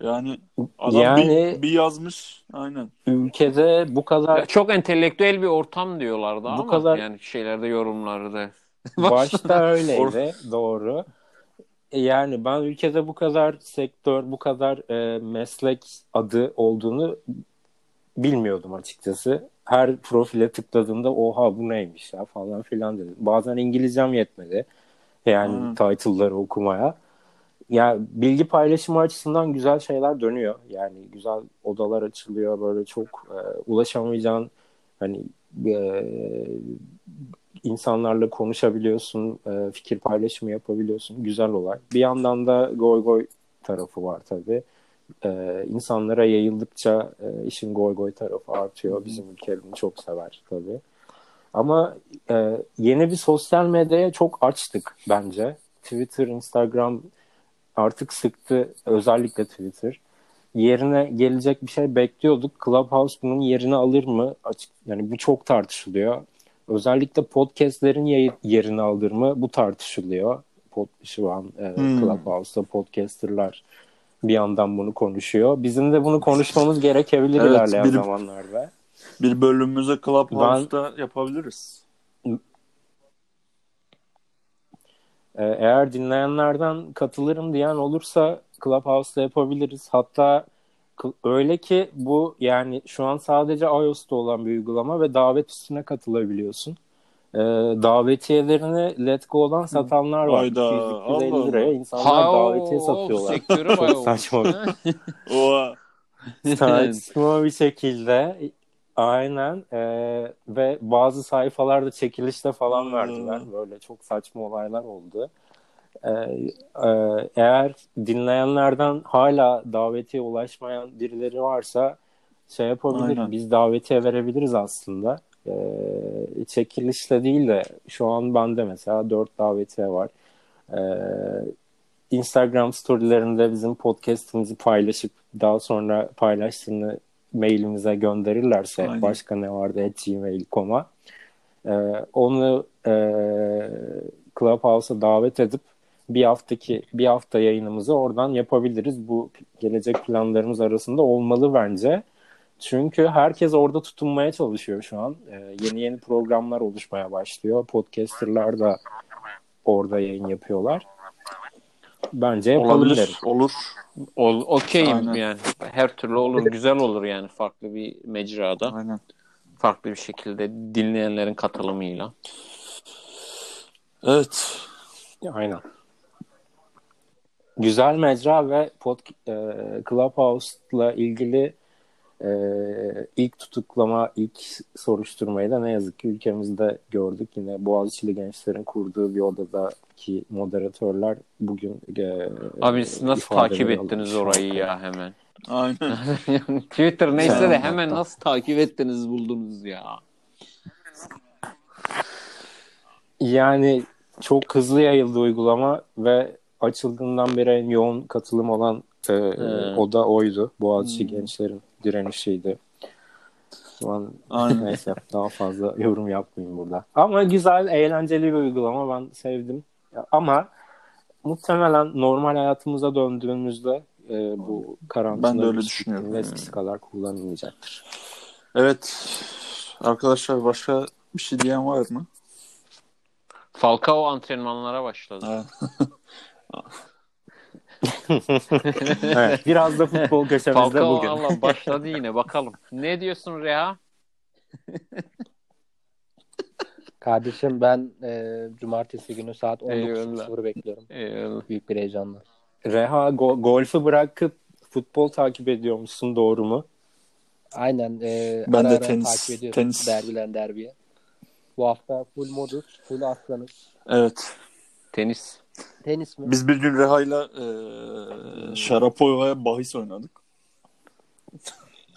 Yani adam Yani bir, bir yazmış. Aynen. ülkede bu kadar Ya çok entelektüel bir ortam diyorlardı Bu ama kadar- yani şeylerde yorumlarda. Başta öyleydi doğru. E, Yani ben ülkede bu kadar sektör, bu kadar e, meslek adı olduğunu bilmiyordum açıkçası. Her profile tıkladığımda oha bu neymiş ya falan filan dedim. Bazen İngilizcem yetmedi. Yani Hmm. title'ları okumaya. Ya bilgi paylaşımı açısından güzel şeyler dönüyor. Yani güzel odalar açılıyor böyle çok e, ulaşamayacağın hani e, insanlarla konuşabiliyorsun, e, fikir paylaşımı yapabiliyorsun. Güzel olay. Bir yandan da goy goy tarafı var tabii. E, insanlara yayıldıkça e, işin goy goy tarafı artıyor. Bizim ülke bunu çok sever tabii. Ama e, yeni bir sosyal medyaya çok açtık bence. Twitter, Instagram artık sıktı. Özellikle Twitter. Yerine gelecek bir şey bekliyorduk. Clubhouse bunun yerini alır mı? Açık, yani bu çok tartışılıyor. Özellikle podcastlerin yerini alır mı? Bu tartışılıyor. Pod, şu an e, Hmm. Clubhouse'da podcasterlar bir yandan bunu konuşuyor. Bizim de bunu konuşmamız gerekebilir Evet, ilerleyen benim- zamanlarda. Bir bölümümüze Clubhouse'da yapabiliriz. Ee, Eğer dinleyenlerden katılırım diyen olursa Clubhouse'da yapabiliriz. Hatta öyle ki bu yani şu an sadece iOS'ta olan bir uygulama ve davet üstüne katılabiliyorsun. Ee, davetiyelerini Let Go'dan satanlar var. Hayda, 200-250 Allah liraya Allah. insanlar davetiye satıyorlar. Sektörü Çok saçma. Saçma bir şekilde aynen Ee, ve bazı sayfalarda çekilişte falan Hmm. verdiler. Böyle çok saçma olaylar oldu. Ee, e, eğer dinleyenlerden hala davetiye ulaşmayan birileri varsa şey yapabilir. Aynen. Biz davetiye verebiliriz aslında. Ee, çekilişle değil de şu an bende mesela 4 davetiye var. Ee, Instagram storylerinde bizim podcast'imizi paylaşıp daha sonra paylaştığını mailimize gönderirlerse Aynen. başka ne vardı gmail.com'a ee, onu e, Clubhouse'a davet edip bir haftaki bir hafta yayınımızı oradan yapabiliriz. Bu gelecek planlarımız arasında olmalı bence. Çünkü herkes orada tutunmaya çalışıyor şu an. Ee, yeni yeni programlar oluşmaya başlıyor. Podcasterlar da orada yayın yapıyorlar. Bence yapalım Olabilir. Olur. Ol, okeyim Aynen. yani. Her türlü olur. Güzel olur yani farklı bir mecrada. Aynen. Farklı bir şekilde dinleyenlerin katılımıyla. Evet. Aynen. Güzel mecra ve pod, e, Clubhouse'la ilgili e, ilk tutuklama, ilk soruşturmayı da ne yazık ki ülkemizde gördük. Yine Boğaziçi'li gençlerin kurduğu bir odadaki moderatörler bugün e, Abi siz nasıl takip ettiniz alınmış. orayı ya hemen? Aynen. Yani Twitter neyse Sen de hemen da. nasıl takip ettiniz buldunuz ya. Yani çok hızlı yayıldı uygulama ve açıldığından beri en yoğun katılım olan e, Hmm. o da oydu. Boğaziçi Hmm. gençlerin direnişiydi. Şu an Aynen. neyse daha fazla yorum yapmayayım burada. Ama güzel, eğlenceli bir uygulama. Ben sevdim. Ama muhtemelen normal hayatımıza döndüğümüzde e, bu karantina Ben de öyle düşünüyorum. eskisi kadar kullanılmayacaktır. Evet. Arkadaşlar başka bir şey diyen var mı? Falcao antrenmanlara başladı. Evet, biraz da futbol köşemizde Falcao bugün. Allah başladı yine bakalım. Ne diyorsun Reha? Kardeşim ben e, cumartesi günü saat Eyvallah. 19.00 bekliyorum. Eyvallah. Büyük bir heyecanla. Reha go- golfü bırakıp futbol takip ediyormuşsun doğru mu? Aynen. E, Ben ara de ara tenis- takip ediyorum tenis. derbiden derbiye. Bu hafta full modus, full aslanız. Evet. Tenis. Tenis mi? Biz bir gün Reha'yla e, Şarapova'ya bahis oynadık.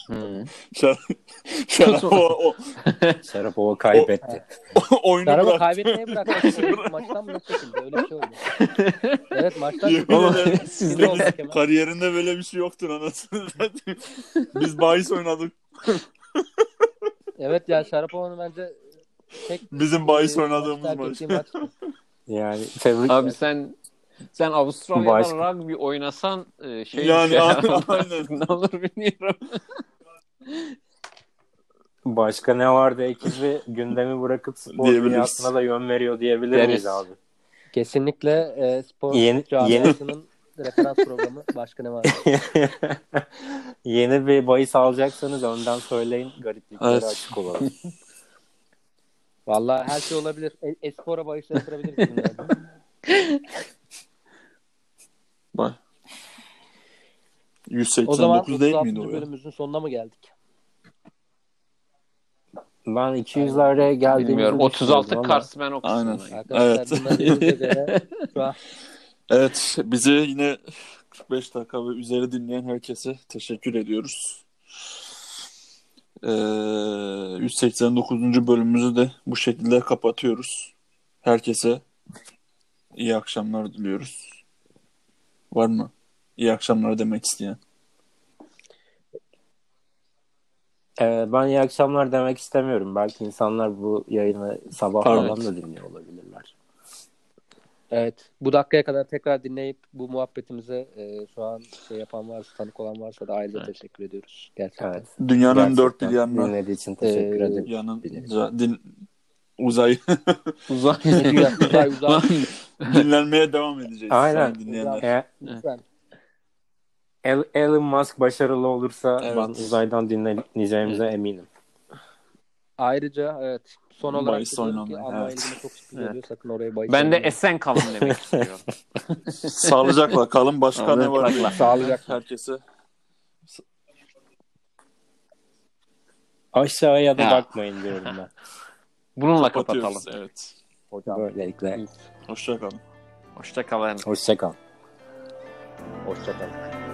Hı. Şar Şarapova o, Şarapova kaybetti. oyunu Araba bıraktı. kaybetmeye bıraktı. maçtan mı çekildi? Öyle bir şey oldu. Evet maçtan çekildi. Kariyerinde böyle bir şey yoktur anasını. Biz bahis oynadık. Evet ya Şarapova'nın bence tek Bizim bahis e, oynadığımız maç. maç. Yani tebrik Abi sen sen Avustralya'da Başka- rugby oynasan e, şey Yani şey- aynen, aynen. ne olur bilmiyorum. Başka ne vardı ekiz ve gündemi bırakıp spor dünyasına da yön veriyor diyebilir miyiz abi? Kesinlikle e, spor Yeni- camiasının referans programı başka ne var? Yeni bir bahis alacaksanız önden söyleyin. Garipliklere Evet. açık olalım. Vallahi her şey olabilir. E, Espora bahis yatırabiliriz bunlardan. Bak. O zaman 189 değil 36. miydi o ya? bölümümüzün sonuna mı geldik? Ben 200'lere geldiğimizi Bilmiyorum. 36 düşünüyordum ama- Kars ben okusun. Aynen. Arkadaşlar Evet. dinlediğinize göre şu an Evet, bizi yine 45 dakika ve üzeri dinleyen herkese teşekkür ediyoruz. Ee, 189. bölümümüzü de bu şekilde kapatıyoruz. Herkese iyi akşamlar diliyoruz. Var mı? İyi akşamlar demek isteyen. Ee, ben iyi akşamlar demek istemiyorum. Belki insanlar bu yayını sabah Pardon. falan da dinliyor olabilirler. Evet bu dakikaya kadar tekrar dinleyip bu muhabbetimize e, şu an şey yapan varsa tanık olan varsa da ayrıca Evet. teşekkür ediyoruz. Gerçekten. Evet. Dünyanın Gerçekten dört bir yanına dinlediği için teşekkür Ee, ederim. yanınca din, uzay Uzay. Uzay uzay. dinlenmeye devam edeceğiz. Aynen. dinleyenler. Lütfen. El- Elon Musk başarılı olursa Evet. ben uzaydan dinleyeceğimize eminim. Ayrıca evet son olarak Bahis ki evet. Çok oluyor. Sakın oraya bahis ben de oynamayın. esen kalın demek istiyorum. Sağlıcakla kalın. Başka ne var? Sağlıcakla. Sağlıcakla. Herkese Aşağıya da Ya. bakmayın diyorum ben. Bununla kapatıyoruz. kapatalım. Evet. Böylelikle. Hoşça kalın. Hoşça kalın. Hoşçakal. Hoşçakalın.